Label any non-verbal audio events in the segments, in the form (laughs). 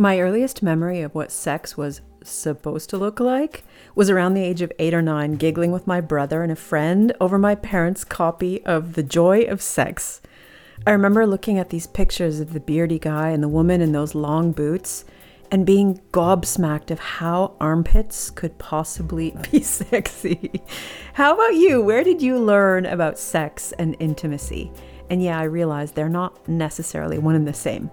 My earliest memory of what sex was supposed to look like was around the age of eight or nine, giggling with my brother and a friend over my parents' copy of The Joy of Sex. I remember looking at these pictures of the beardy guy and the woman in those long boots and being gobsmacked of how armpits could possibly (laughs) be sexy. How about you? Where did you learn about sex and intimacy? And yeah, I realize they're not necessarily one and the same.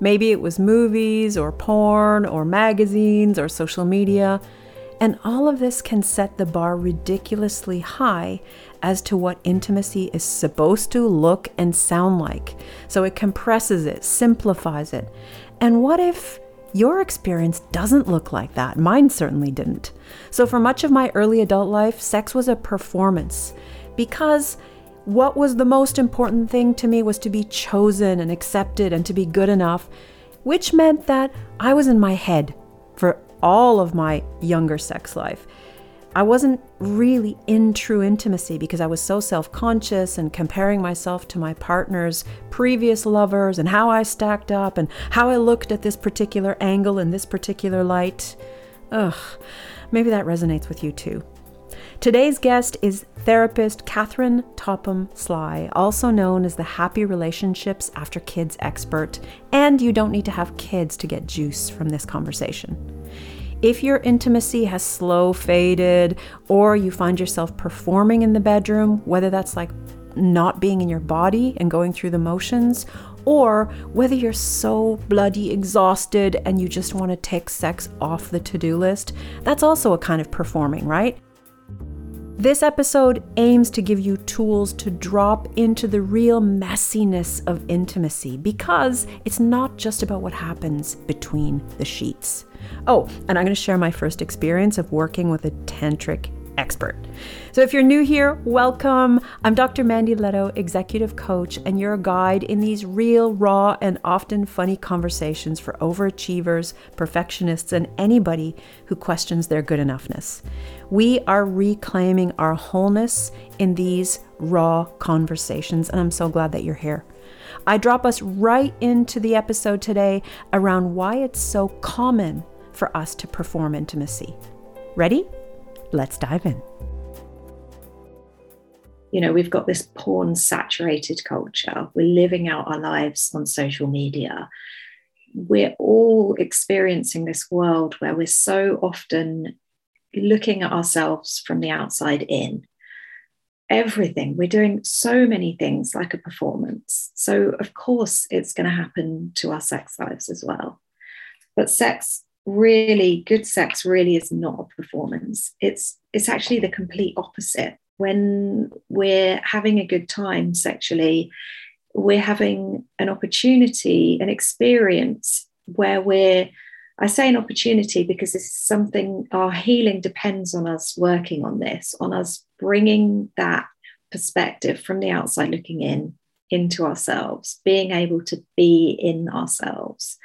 Maybe it was movies or porn or magazines or social media. And all of this can set the bar ridiculously high as to what intimacy is supposed to look and sound like. So it compresses it, simplifies it. And what if your experience doesn't look like that? Mine certainly didn't. So for much of my early adult life, sex was a performance because what was the most important thing to me was to be chosen and accepted and to be good enough, which meant that I was in my head for all of my younger sex life. I wasn't really in true intimacy because I was so self conscious and comparing myself to my partner's previous lovers and how I stacked up and how I looked at this particular angle and this particular light. Ugh, maybe that resonates with you too. Today's guest is therapist Catherine Topham Sly, also known as the Happy Relationships After Kids expert, and you don't need to have kids to get juice from this conversation. If your intimacy has slow faded, or you find yourself performing in the bedroom, whether that's like not being in your body and going through the motions, or whether you're so bloody exhausted and you just want to take sex off the to do list, that's also a kind of performing, right? This episode aims to give you tools to drop into the real messiness of intimacy because it's not just about what happens between the sheets. Oh, and I'm going to share my first experience of working with a tantric expert. So, if you're new here, welcome. I'm Dr. Mandy Lehto, executive coach, and your guide in these real, raw, and often funny conversations for overachievers, perfectionists, and anybody who questions their good enoughness. We are reclaiming our wholeness in these raw conversations, and I'm so glad that you're here. I drop us right into the episode today around why it's so common for us to perform intimacy. Ready? Let's dive in. You know, we've got this porn saturated culture. We're living out our lives on social media. We're all experiencing this world where we're so often looking at ourselves from the outside in. Everything, we're doing so many things like a performance. So, of course, it's going to happen to our sex lives as well. But sex really good sex really is not a performance. It's it's actually the complete opposite. When we're having a good time sexually we're having an opportunity an experience where we're i say an opportunity because this is something our healing depends on us working on this on us bringing that perspective from the outside looking in into ourselves being able to be in ourselves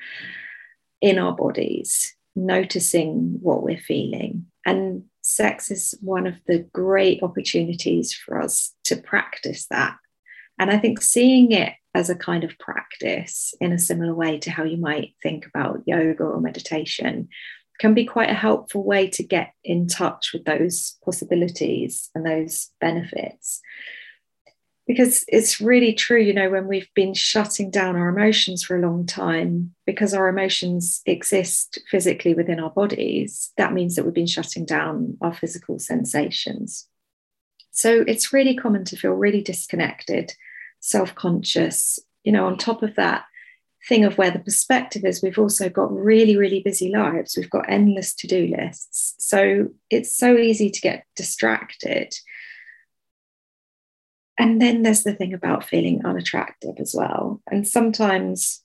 in our bodies, noticing what we're feeling. And sex is one of the great opportunities for us to practice that. And I think seeing it as a kind of practice in a similar way to how you might think about yoga or meditation can be quite a helpful way to get in touch with those possibilities and those benefits because it's really true you know when we've been shutting down our emotions for a long time because our emotions exist physically within our bodies that means that we've been shutting down our physical sensations. So it's really common to feel really disconnected self-conscious you know on top of that thing of where the perspective is we've also got really really busy lives. We've got endless to-do lists. So it's so easy to get distracted and then there's the thing about feeling unattractive as well. And sometimes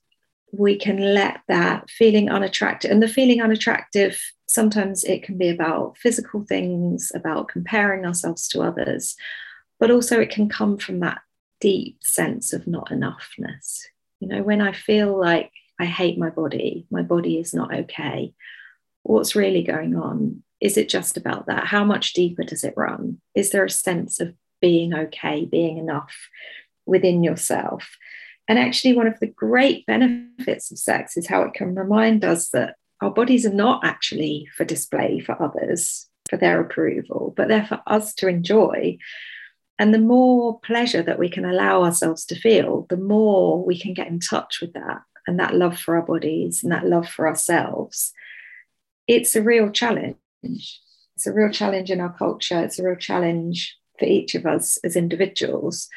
we can let that feeling unattractive, and the feeling unattractive, sometimes it can be about physical things, about comparing ourselves to others, but also it can come from that deep sense of not enoughness. You know, when I feel like I hate my body, my body is not okay, what's really going on? Is it just about that? How much deeper does it run? Is there a sense of being okay, being enough within yourself. And actually, one of the great benefits of sex is how it can remind us that our bodies are not actually for display for others, for their approval, but they're for us to enjoy. And the more pleasure that we can allow ourselves to feel, the more we can get in touch with that and that love for our bodies and that love for ourselves. It's a real challenge. It's a real challenge in our culture. It's a real challenge for each of us as individuals.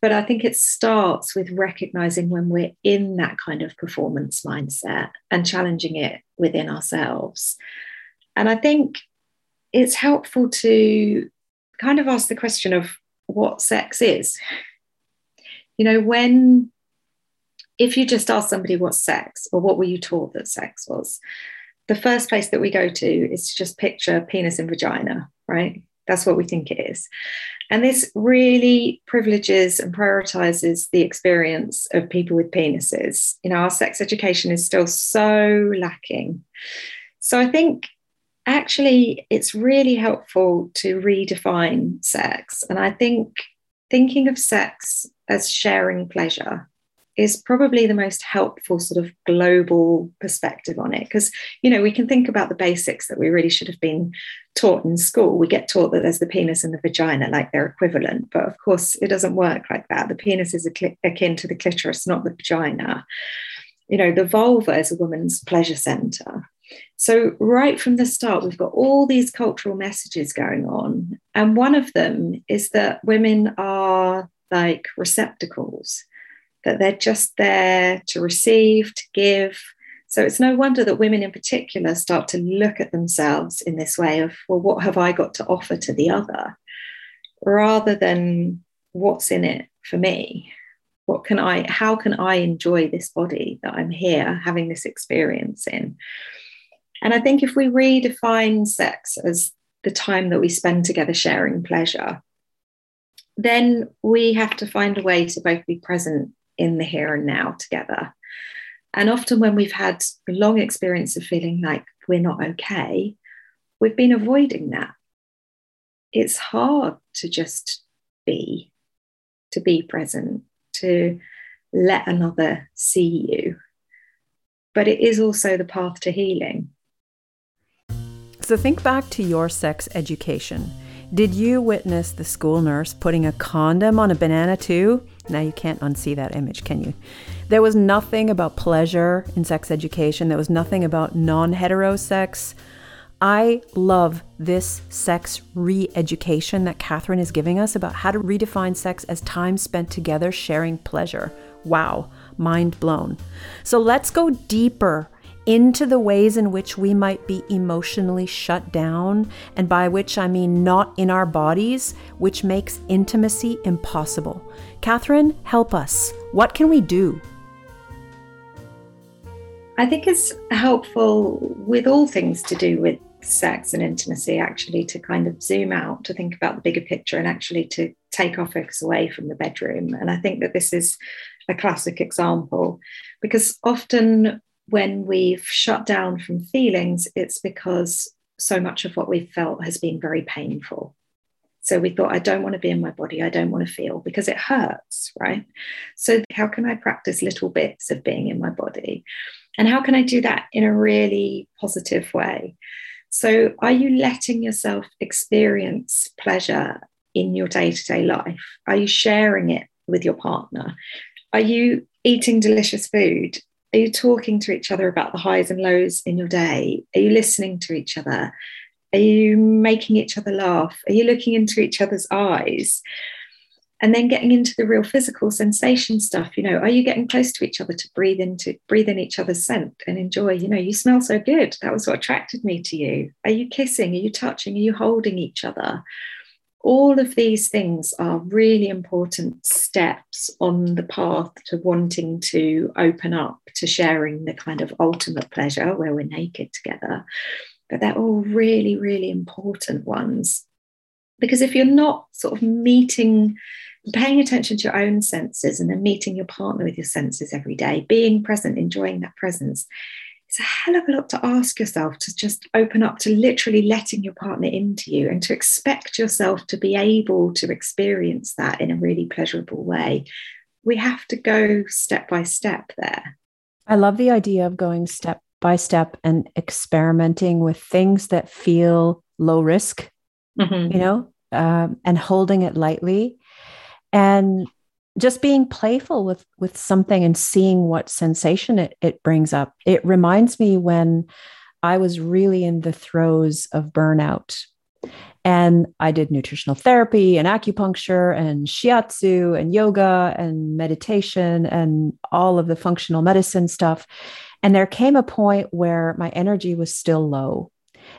But I think it starts with recognizing when we're in that kind of performance mindset and challenging it within ourselves. And I think it's helpful to kind of ask the question of what sex is. (laughs) You know, when, if you just ask somebody what sex or what were you taught that sex was, the first place that we go to is to just picture penis and vagina, right? That's what we think it is. And this really privileges and prioritizes the experience of people with penises. You know, our sex education is still so lacking. So I think actually it's really helpful to redefine sex. And I think thinking of sex as sharing pleasure is probably the most helpful sort of global perspective on it. Because you know we can think about the basics that we really should have been taught in school. We get taught that there's the penis and the vagina like they're equivalent but of course it doesn't work like that. The penis is akin to the clitoris not the vagina. You know the vulva is a woman's pleasure center. So, right from the start, we've got all these cultural messages going on. And one of them is that women are like receptacles, that they're just there to receive, to give. So, it's no wonder that women in particular start to look at themselves in this way of, well, what have I got to offer to the other? Rather than what's in it for me what can i how can i enjoy this body that i'm here having this experience in and I think if we redefine sex as the time that we spend together sharing pleasure, then we have to find a way to both be present in the here and now together. And often, when we've had a long experience of feeling like we're not okay, we've been avoiding that. It's hard to just be, to be present, to let another see you. But it is also the path to healing. So think back to your sex education. Did you witness the school nurse putting a condom on a banana too? Now you can't unsee that image, can you? There was nothing about pleasure in sex education. There was nothing about non hetero sex. I love this sex re education that Catherine is giving us about how to redefine sex as time spent together sharing pleasure. Wow, mind blown. So let's go deeper into the ways in which we might be emotionally shut down, and by which I mean not in our bodies, which makes intimacy impossible. Catherine, help us. What can we do? I think it's helpful with all things to do with sex and intimacy, actually, to kind of zoom out, to think about the bigger picture, and actually to take our focus away from the bedroom. And I think that this is a classic example because often when we've shut down from feelings, it's because so much of what we've felt has been very painful. So we thought, I don't want to be in my body. I don't want to feel because it hurts, right? So, how can I practice little bits of being in my body? And how can I do that in a really positive way? So, are you letting yourself experience pleasure in your day to day life? Are you sharing it with your partner? Are you eating delicious food? Are you talking to each other about the highs and lows in your day? Are you listening to each other? Are you making each other laugh? Are you looking into each other's eyes? And then getting into the real physical sensation stuff, you know, are you getting close to each other to breathe into breathe in each other's scent and enjoy? You know, you smell so good. That was what attracted me to you. Are you kissing? Are you touching? Are you holding each other? All of these things are really important steps on the path to wanting to open up to sharing the kind of ultimate pleasure where we're naked together. But they're all really, really important ones. Because if you're not sort of meeting, paying attention to your own senses and then meeting your partner with your senses every day, being present, enjoying that presence, it's a hell of a lot to ask yourself to just open up to literally letting your partner into you and to expect yourself to be able to experience that in a really pleasurable way we have to go step by step there. I love the idea of going step by step and experimenting with things that feel low risk, mm-hmm. you know, um, and holding it lightly. And just being playful with with something and seeing what sensation it, it brings up. It reminds me when i was really in the throes of burnout. And i did nutritional therapy and acupuncture and shiatsu and yoga and meditation and all of the functional medicine stuff. And there came a point where my energy was still low.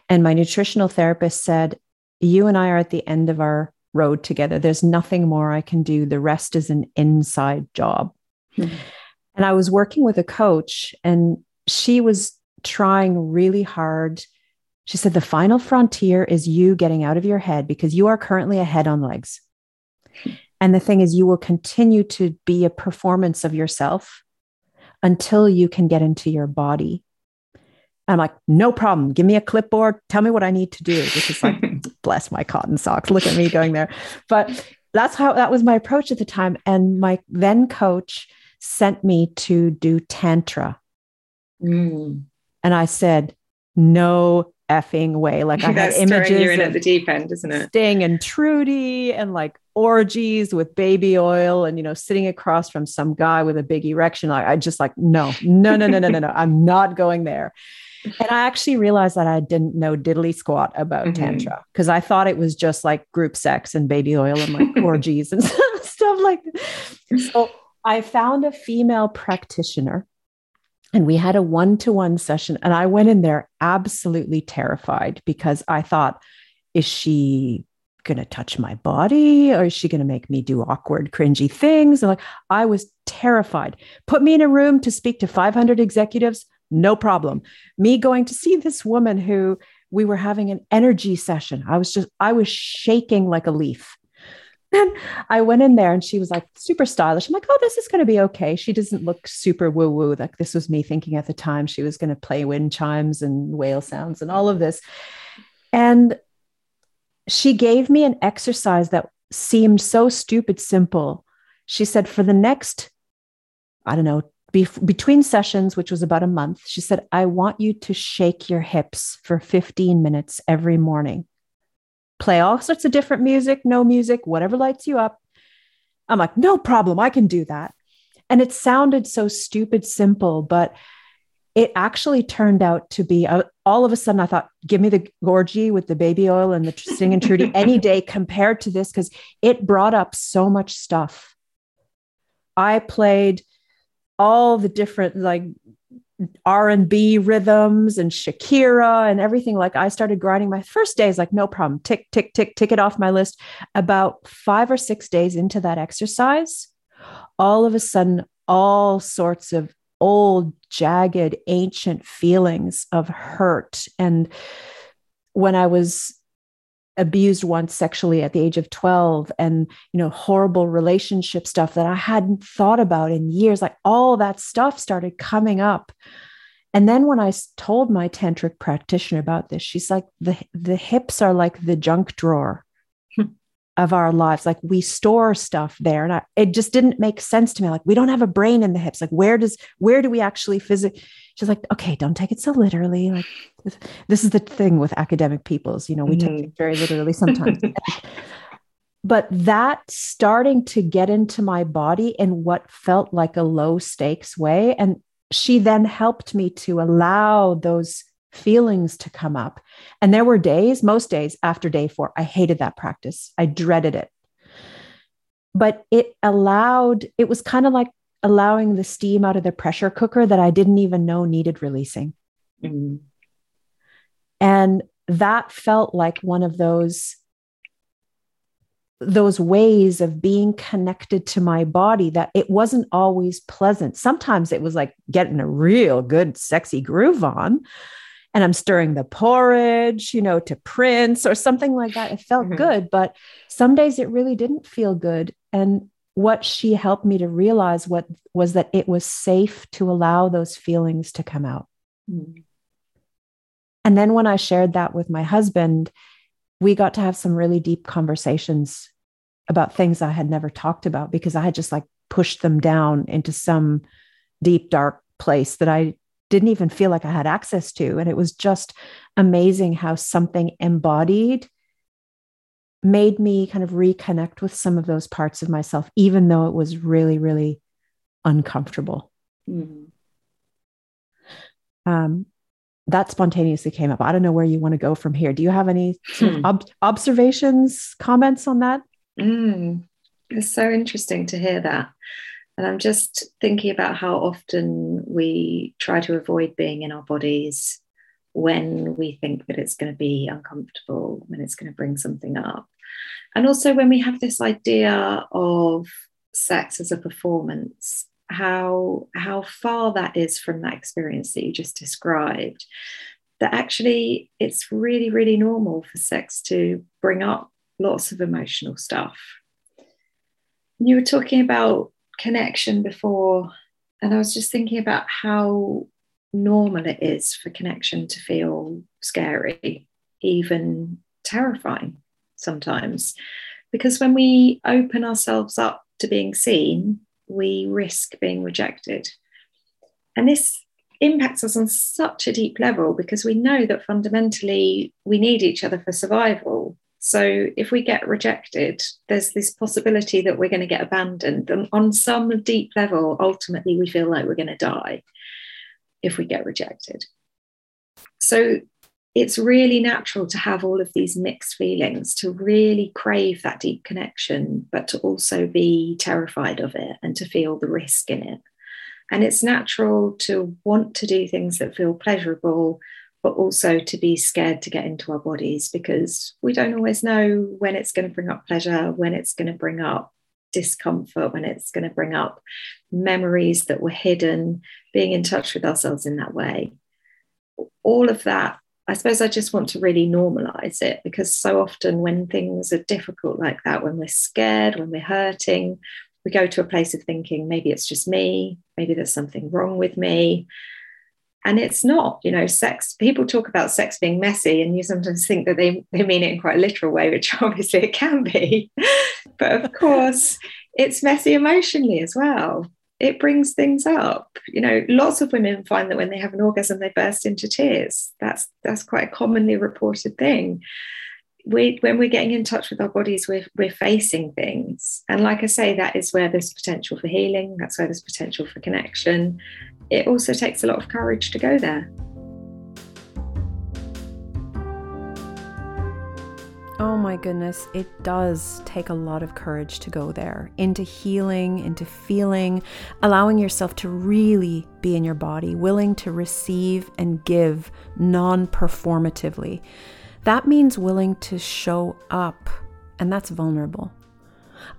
And my nutritional therapist said you and i are at the end of our road together. There's nothing more I can do. The rest is an inside job. Mm-hmm. And I was working with a coach, and she was trying really hard. She said, The final frontier is you getting out of your head because you are currently a head on legs. And the thing is, you will continue to be a performance of yourself until you can get into your body. I'm like, no problem. Give me a clipboard. Tell me what I need to do. This is like, (laughs) bless my cotton socks. Look at me going there. But that's how that was my approach at the time. And my then coach sent me to do Tantra. Mm. And I said, no effing way. Like I (laughs) had images you in at the deep end, isn't it? Sting and Trudie and like orgies with baby oil and you know sitting across from some guy with a big erection. Like I just like no, no, no, no, no, no, no. (laughs) I'm not going there and I actually realized that I didn't know diddly squat about mm-hmm. tantra because I thought it was just like group sex and baby oil and like orgies and (laughs) stuff like that. So I found a female practitioner and we had a one to one session. And I went in there absolutely terrified because I thought, is she going to touch my body or is she going to make me do awkward, cringy things? And like, I was terrified. Put me in a room to speak to 500 executives no problem. Me going to see this woman who we were having an energy session. I was just, I was shaking like a leaf. And I went in there and she was like super stylish. I'm like, oh, this is going to be okay. She doesn't look super woo woo. Like this was me thinking at the time she was going to play wind chimes and whale sounds and all of this. And she gave me an exercise that seemed so stupid simple. She said, for the next, I don't know, be- between sessions, which was about a month, she said, I want you to shake your hips for 15 minutes every morning. Play all sorts of different music, no music, whatever lights you up. I'm like, no problem. I can do that. And it sounded so stupid simple, but it actually turned out to be a, all of a sudden I thought, give me the gorgie with the baby oil and the Sting and Trudie any (laughs) day compared to this because it brought up so much stuff. I played all the different like R&B rhythms and Shakira and everything. Like I started grinding my first days like no problem. Tick tick tick tick it off my list. About 5 or 6 days into that exercise all of a sudden all sorts of old jagged ancient feelings of hurt. And when I was abused once sexually at the age of 12 and you know horrible relationship stuff that i hadn't thought about in years like all that stuff started coming up. And then when i told my tantric practitioner about this she's like the the hips are like the junk drawer hmm. of our lives. Like we store stuff there. And I, it just didn't make sense to me. Like we don't have a brain in the hips. Like where does where do we actually physically she's like okay don't take it so literally like this is the thing with academic peoples you know we mm-hmm. take it very literally (laughs) sometimes but that starting to get into my body in what felt like a low stakes way and she then helped me to allow those feelings to come up. And there were days, most days after day four, I hated that practice. I dreaded it. But it allowed, it was kind of like allowing the steam out of the pressure cooker that I didn't even know needed releasing. Mm-hmm. And that felt like one of those those ways of being connected to my body that it wasn't always pleasant. Sometimes it was like getting a real good, sexy groove on and I'm stirring the porridge, you know, to Prince or something like that. It felt mm-hmm. good, but some days it really didn't feel good. And what she helped me to realize what was that it was safe to allow those feelings to come out. Mm-hmm. And then when I shared that with my husband, we got to have some really deep conversations about things I had never talked about because I had just like pushed them down into some deep, dark place that I didn't even feel like I had access to. And it was just amazing how something embodied made me kind of reconnect with some of those parts of myself, even though it was really, really uncomfortable. Mm-hmm. Um, that spontaneously came up. I don't know where you want to go from here. Do you have any hmm. ob- observations, comments on that? Mm. It's so interesting to hear that. And I'm just thinking about how often we try to avoid being in our bodies when we think that it's going to be uncomfortable, when it's going to bring something up. And also when we have this idea of sex as a performance, how, how far that is from that experience that you just described. That actually it's really, really normal for sex to bring up lots of emotional stuff. You were talking about connection before, and I was just thinking about how normal it is for connection to feel scary, even terrifying sometimes. Because when we open ourselves up to being seen, we risk being rejected. And this impacts us on such a deep level because we know that fundamentally we need each other for survival. So if we get rejected, there's this possibility that we're going to get abandoned. And on some deep level, ultimately, we feel like we're going to die if we get rejected. So it's really natural to have all of these mixed feelings, to really crave that deep connection, but to also be terrified of it and to feel the risk in it. And it's natural to want to do things that feel pleasurable but also to be scared to get into our bodies because we don't always know when it's going to bring up pleasure, when it's going to bring up discomfort, when it's going to bring up memories that were hidden, being in touch with ourselves in that way. All of that, I suppose I just want to really normalize it because so often when things are difficult like that, when we're scared, when we're hurting, we go to a place of thinking maybe it's just me, maybe there's something wrong with me. And it's not you know sex people talk about sex being messy and you sometimes think that they, they mean it in quite a literal way which (laughs) obviously it can be. But of course it's messy emotionally as well it brings things up you know lots of women find that when they have an orgasm they burst into tears that's that's quite a commonly reported thing we, when we're getting in touch with our bodies, we're, we're facing things. And like I say, that is where there's potential for healing. That's where there's potential for connection it also takes a lot of courage to go there. Oh my goodness, it does take a lot of courage to go there into healing, into feeling, allowing yourself to really be in your body, willing to receive and give non performatively. That means willing to show up, and that's vulnerable.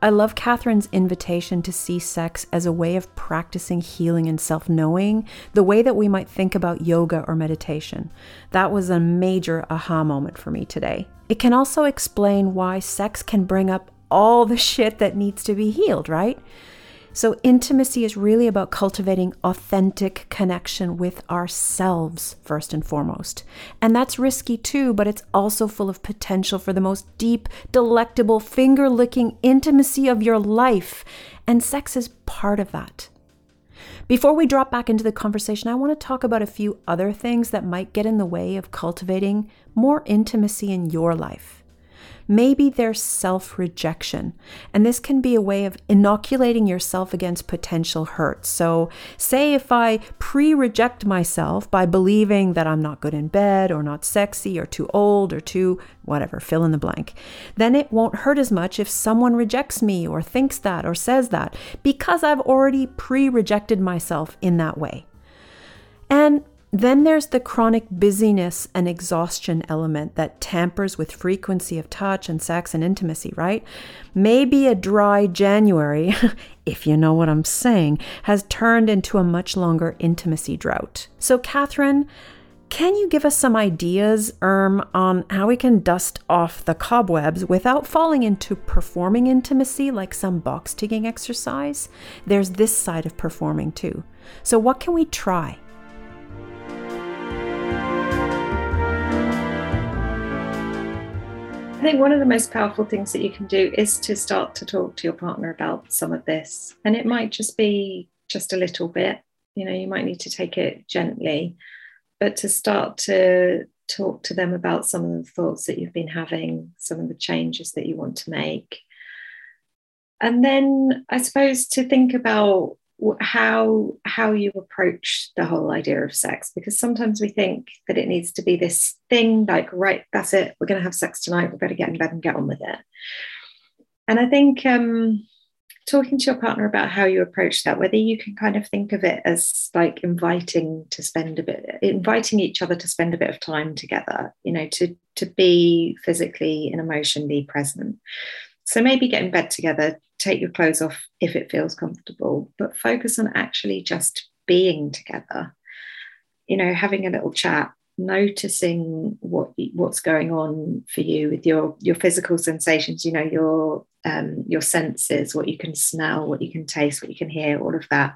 I love Catherine's invitation to see sex as a way of practicing healing and self knowing, the way that we might think about yoga or meditation. That was a major aha moment for me today. It can also explain why sex can bring up all the shit that needs to be healed, right? So, intimacy is really about cultivating authentic connection with ourselves, first and foremost. And that's risky too, but it's also full of potential for the most deep, delectable, finger licking intimacy of your life. And sex is part of that. Before we drop back into the conversation, I want to talk about a few other things that might get in the way of cultivating more intimacy in your life. Maybe there's self rejection, and this can be a way of inoculating yourself against potential hurt. So, say if I pre reject myself by believing that I'm not good in bed, or not sexy, or too old, or too whatever, fill in the blank, then it won't hurt as much if someone rejects me, or thinks that, or says that, because I've already pre rejected myself in that way. And then there's the chronic busyness and exhaustion element that tampers with frequency of touch and sex and intimacy, right? Maybe a dry January, (laughs) if you know what I'm saying, has turned into a much longer intimacy drought. So, Catherine, can you give us some ideas, Erm, on how we can dust off the cobwebs without falling into performing intimacy like some box ticking exercise? There's this side of performing too. So, what can we try? Think one of the most powerful things that you can do is to start to talk to your partner about some of this. And it might just be just a little bit, you know, you might need to take it gently, but to start to talk to them about some of the thoughts that you've been having, some of the changes that you want to make. And then I suppose to think about how how you approach the whole idea of sex because sometimes we think that it needs to be this thing like right that's it we're going to have sex tonight we better get in bed and get on with it. And i think um talking to your partner about how you approach that whether you can kind of think of it as like inviting to spend a bit inviting each other to spend a bit of time together you know to to be physically and emotionally present so maybe get in bed together take your clothes off if it feels comfortable, but focus on actually just being together. You know, having a little chat, noticing what what's going on for you with your your physical sensations. You know, your um, your senses, what you can smell, what you can taste, what you can hear, all of that.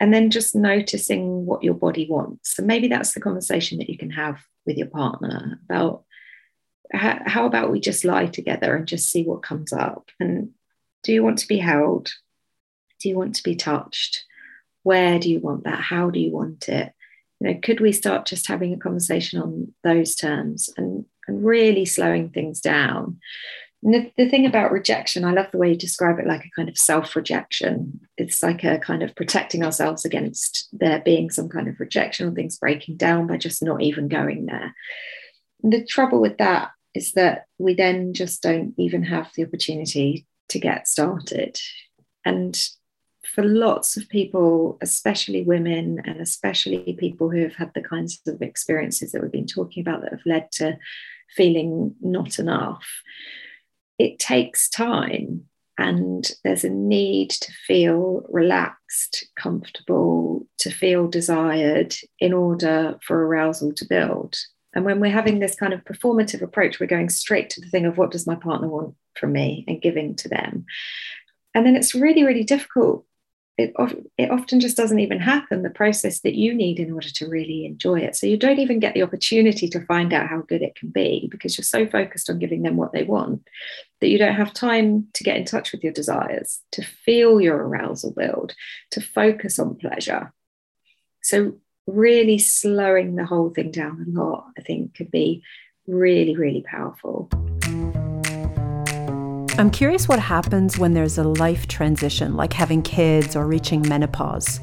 And then just noticing what your body wants. And maybe that's the conversation that you can have with your partner about how, how about we just lie together and just see what comes up and do you want to be held? Do you want to be touched? Where do you want that? How do you want it? You know, could we start just having a conversation on those terms and, and really slowing things down? The, the, thing about rejection, I love the way you describe it like a kind of self rejection. It's like a kind of protecting ourselves against there being some kind of rejection or things breaking down by just not even going there. The trouble with that is that we then just don't even have the opportunity to get started. And for lots of people, especially women, and especially people who have had the kinds of experiences that we've been talking about that have led to feeling not enough, it takes time. And there's a need to feel relaxed, comfortable, to feel desired in order for arousal to build. And when we're having this kind of performative approach, we're going straight to the thing of what does my partner want from me and giving to them. And then it's really, really difficult. It, it often just doesn't even happen, the process that you need in order to really enjoy it. So you don't even get the opportunity to find out how good it can be because you're so focused on giving them what they want that you don't have time to get in touch with your desires, to feel your arousal build, to focus on pleasure. So really slowing the whole thing down a lot, I think, could be really, really powerful. I'm curious what happens when there's a life transition, like having kids or reaching menopause.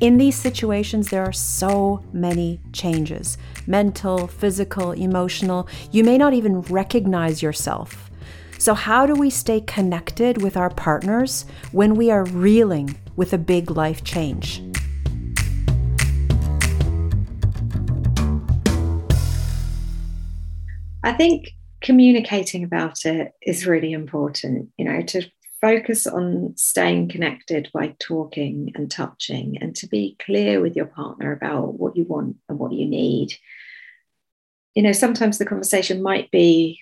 In these situations, there are so many changes mental, physical, emotional. You may not even recognize yourself. So, how do we stay connected with our partners when we are reeling with a big life change? I think communicating about it is really important, you know, to focus on staying connected by talking and touching and to be clear with your partner about what you want and what you need. You know, sometimes the conversation might be,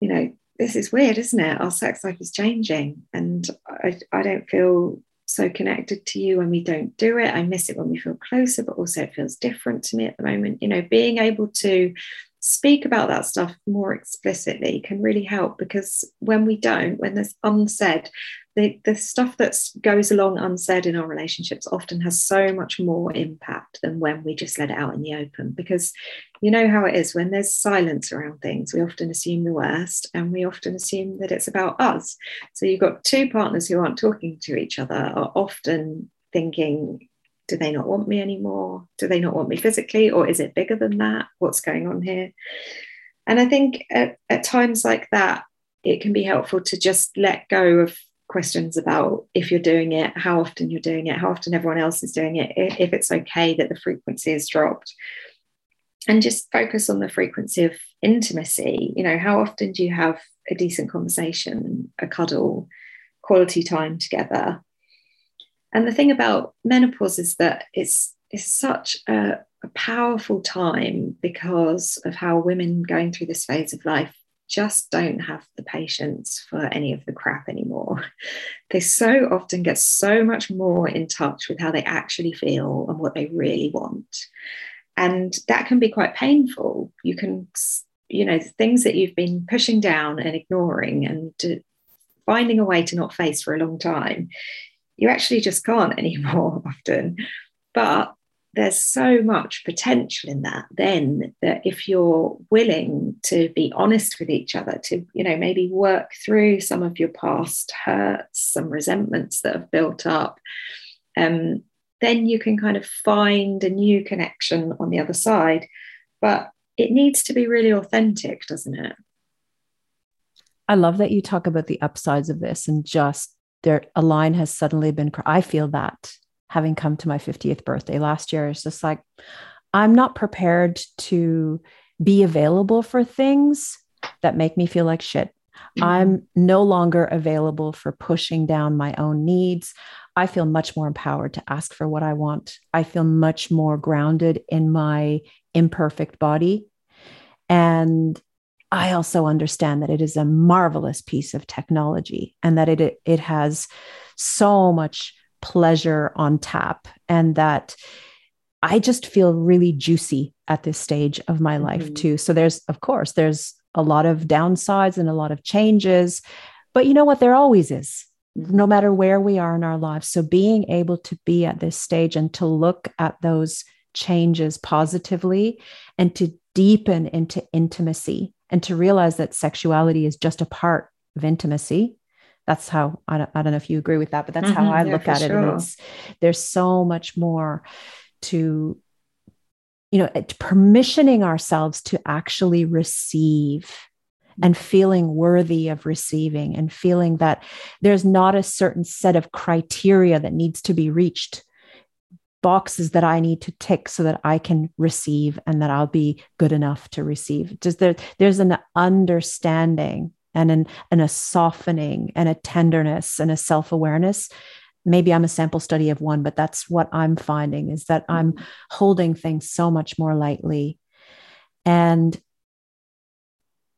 you know, this is weird, isn't it? Our sex life is changing and I, I don't feel so connected to you when we don't do it. I miss it when we feel closer, but also it feels different to me at the moment. You know, being able to speak about that stuff more explicitly can really help because when we don't, when there's unsaid, the, the stuff that goes along unsaid in our relationships often has so much more impact than when we just let it out in the open. Because you know how it is when there's silence around things, we often assume the worst and we often assume that it's about us. So you've got two partners who aren't talking to each other are often thinking do they not want me anymore? Do they not want me physically? Or is it bigger than that? What's going on here? And I think at, at times like that, it can be helpful to just let go of questions about if you're doing it, how often you're doing it, how often everyone else is doing it, if it's okay that the frequency is dropped. And just focus on the frequency of intimacy. You know, how often do you have a decent conversation, a cuddle, quality time together? And the thing about menopause is that it's, it's such a, a powerful time because of how women going through this phase of life just don't have the patience for any of the crap anymore. (laughs) They so often get so much more in touch with how they actually feel and what they really want. And that can be quite painful. You can you know things that you've been pushing down and ignoring and finding a way to not face for a long time you actually just can't (laughs) anymore often. But there's so much potential in that then that if you're willing to be honest with each other to you know maybe work through some of your past hurts some resentments that have built up um, then you can kind of find a new connection on the other side. But it needs to be really authentic doesn't it? I love that you talk about the upsides of this and just there a line has suddenly been i feel that having come to my 50th birthday last year is just like, I'm not prepared to be available for things that make me feel like shit. Mm-hmm. I'm no longer available for pushing down my own needs. I feel much more empowered to ask for what I want. I feel much more grounded in my imperfect body. And I also understand that it is a marvelous piece of technology and that it, it has so much pleasure on tap and that I just feel really juicy at this stage of my life mm-hmm. too. So there's of course there's a lot of downsides and a lot of changes, but you know what there always is. Mm-hmm. No matter where we are in our lives. So being able to be at this stage and to look at those changes positively and to deepen into intimacy and to realize that sexuality is just a part of intimacy. That's how I don't, I don't know if you agree with that but that's mm-hmm, how i yeah, look at it. It's there's so much more to you know permissioning ourselves to actually receive and feeling worthy of receiving and feeling that there's not a certain set of criteria that needs to be reached boxes that I need to tick so that I can receive and that I'll be good enough to receive. Just there, there's an understanding and an, and a softening and a tenderness and a self-awareness maybe i'm a sample study of one but that's what i'm finding is that i'm mm-hmm. holding things so much more lightly and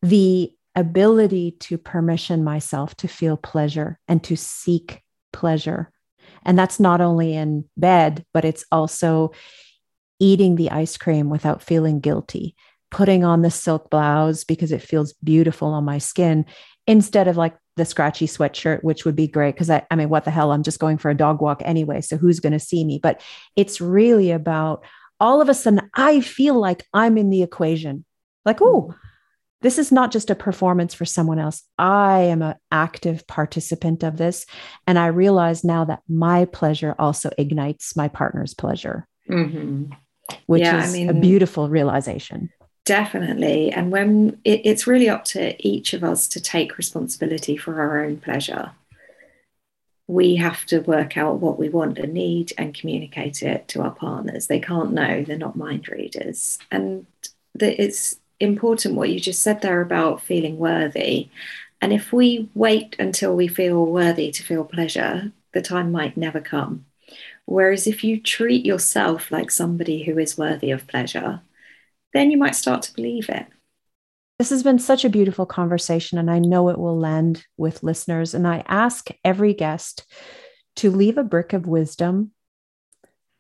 the ability to permission myself to feel pleasure and to seek pleasure and that's not only in bed but it's also eating the ice cream without feeling guilty putting on the silk blouse because it feels beautiful on my skin instead of like the scratchy sweatshirt, which would be great because I, I mean, what the hell? I'm just going for a dog walk anyway. So who's going to see me? But it's really about all of a sudden, I feel like I'm in the equation. Like, oh, this is not just a performance for someone else. I am an active participant of this. And I realize now that my pleasure also ignites my partner's pleasure, mm-hmm. which yeah, is I mean, a beautiful realization. Definitely. And when it, it's really up to each of us to take responsibility for our own pleasure, we have to work out what we want and need and communicate it to our partners. They can't know, they're not mind readers. And it's important what you just said there about feeling worthy. And if we wait until we feel worthy to feel pleasure, the time might never come. Whereas if you treat yourself like somebody who is worthy of pleasure, then you might start to believe it. This has been such a beautiful conversation, and I know it will land with listeners. And I ask every guest to leave a brick of wisdom,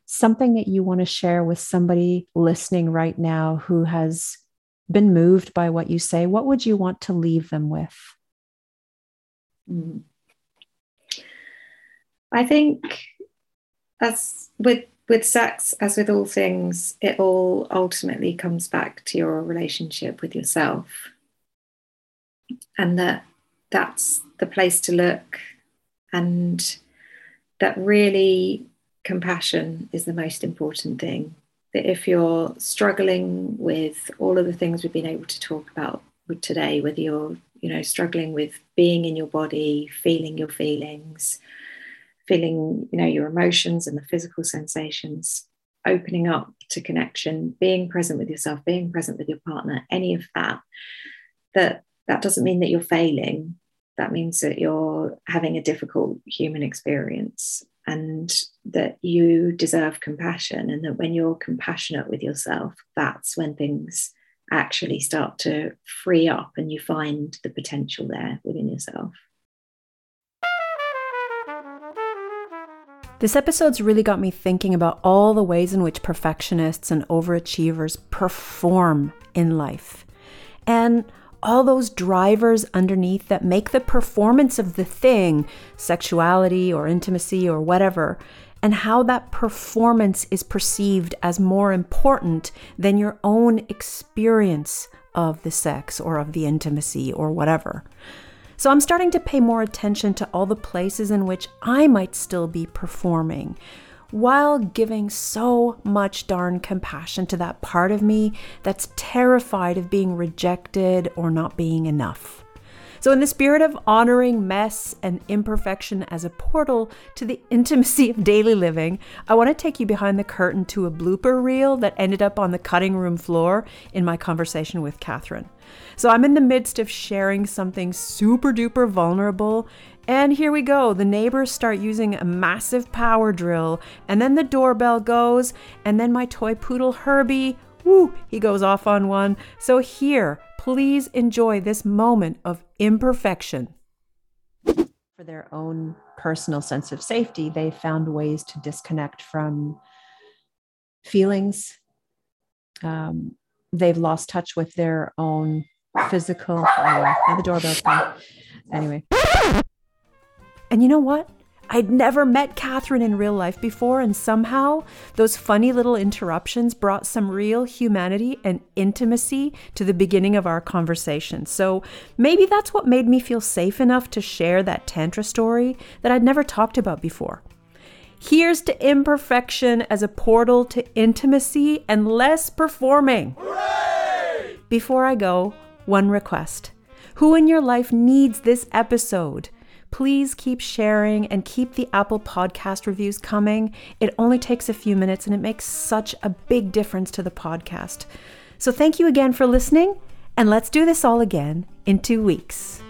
something that you want to share with somebody listening right now who has been moved by what you say. What would you want to leave them with? Mm. I think as with with sex, as with all things, it all ultimately comes back to your relationship with yourself. And that that's the place to look. And that really compassion is the most important thing. That if you're struggling with all of the things we've been able to talk about today, whether you're, you know, struggling with being in your body, feeling your feelings, feeling you know your emotions and the physical sensations opening up to connection being present with yourself being present with your partner any of that that that doesn't mean that you're failing that means that you're having a difficult human experience and that you deserve compassion and that when you're compassionate with yourself that's when things actually start to free up and you find the potential there within yourself This episode's really got me thinking about all the ways in which perfectionists and overachievers perform in life. and all those drivers underneath that make the performance of the thing, sexuality or intimacy or whatever, and how that performance is perceived as more important than your own experience of the sex or of the intimacy or whatever. So I'm starting to pay more attention to all the places in which I might still be performing while giving so much darn compassion to that part of me that's terrified of being rejected or not being enough. So, in the spirit of honoring mess and imperfection as a portal to the (laughs) intimacy of daily living, I want to take you behind the curtain to a blooper reel that ended up on the cutting room floor in my conversation with Catherine. So, I'm in the midst of sharing something super duper vulnerable and here we go. The neighbors start using a massive power drill, and then the doorbell goes, and then my toy poodle Herbie, woo, he goes off on one. So here, please enjoy this moment of imperfection. For their own personal sense of safety, they found ways to disconnect from feelings. Um, they've lost touch with their own physical. Anyway, the doorbell's. Anyway. And you know what? I'd never met Catherine in real life before, and somehow those funny little interruptions brought some real humanity and intimacy to the beginning of our conversation. So maybe that's what made me feel safe enough to share that Tantra story that I'd never talked about before. Here's to imperfection as a portal to intimacy and less performing. Hooray! Before I go, one request. Who in your life needs this episode? Please keep sharing and keep the Apple Podcast reviews coming. It only takes a few minutes and it makes such a big difference to the podcast. So, thank you again for listening, and let's do this all again in two weeks.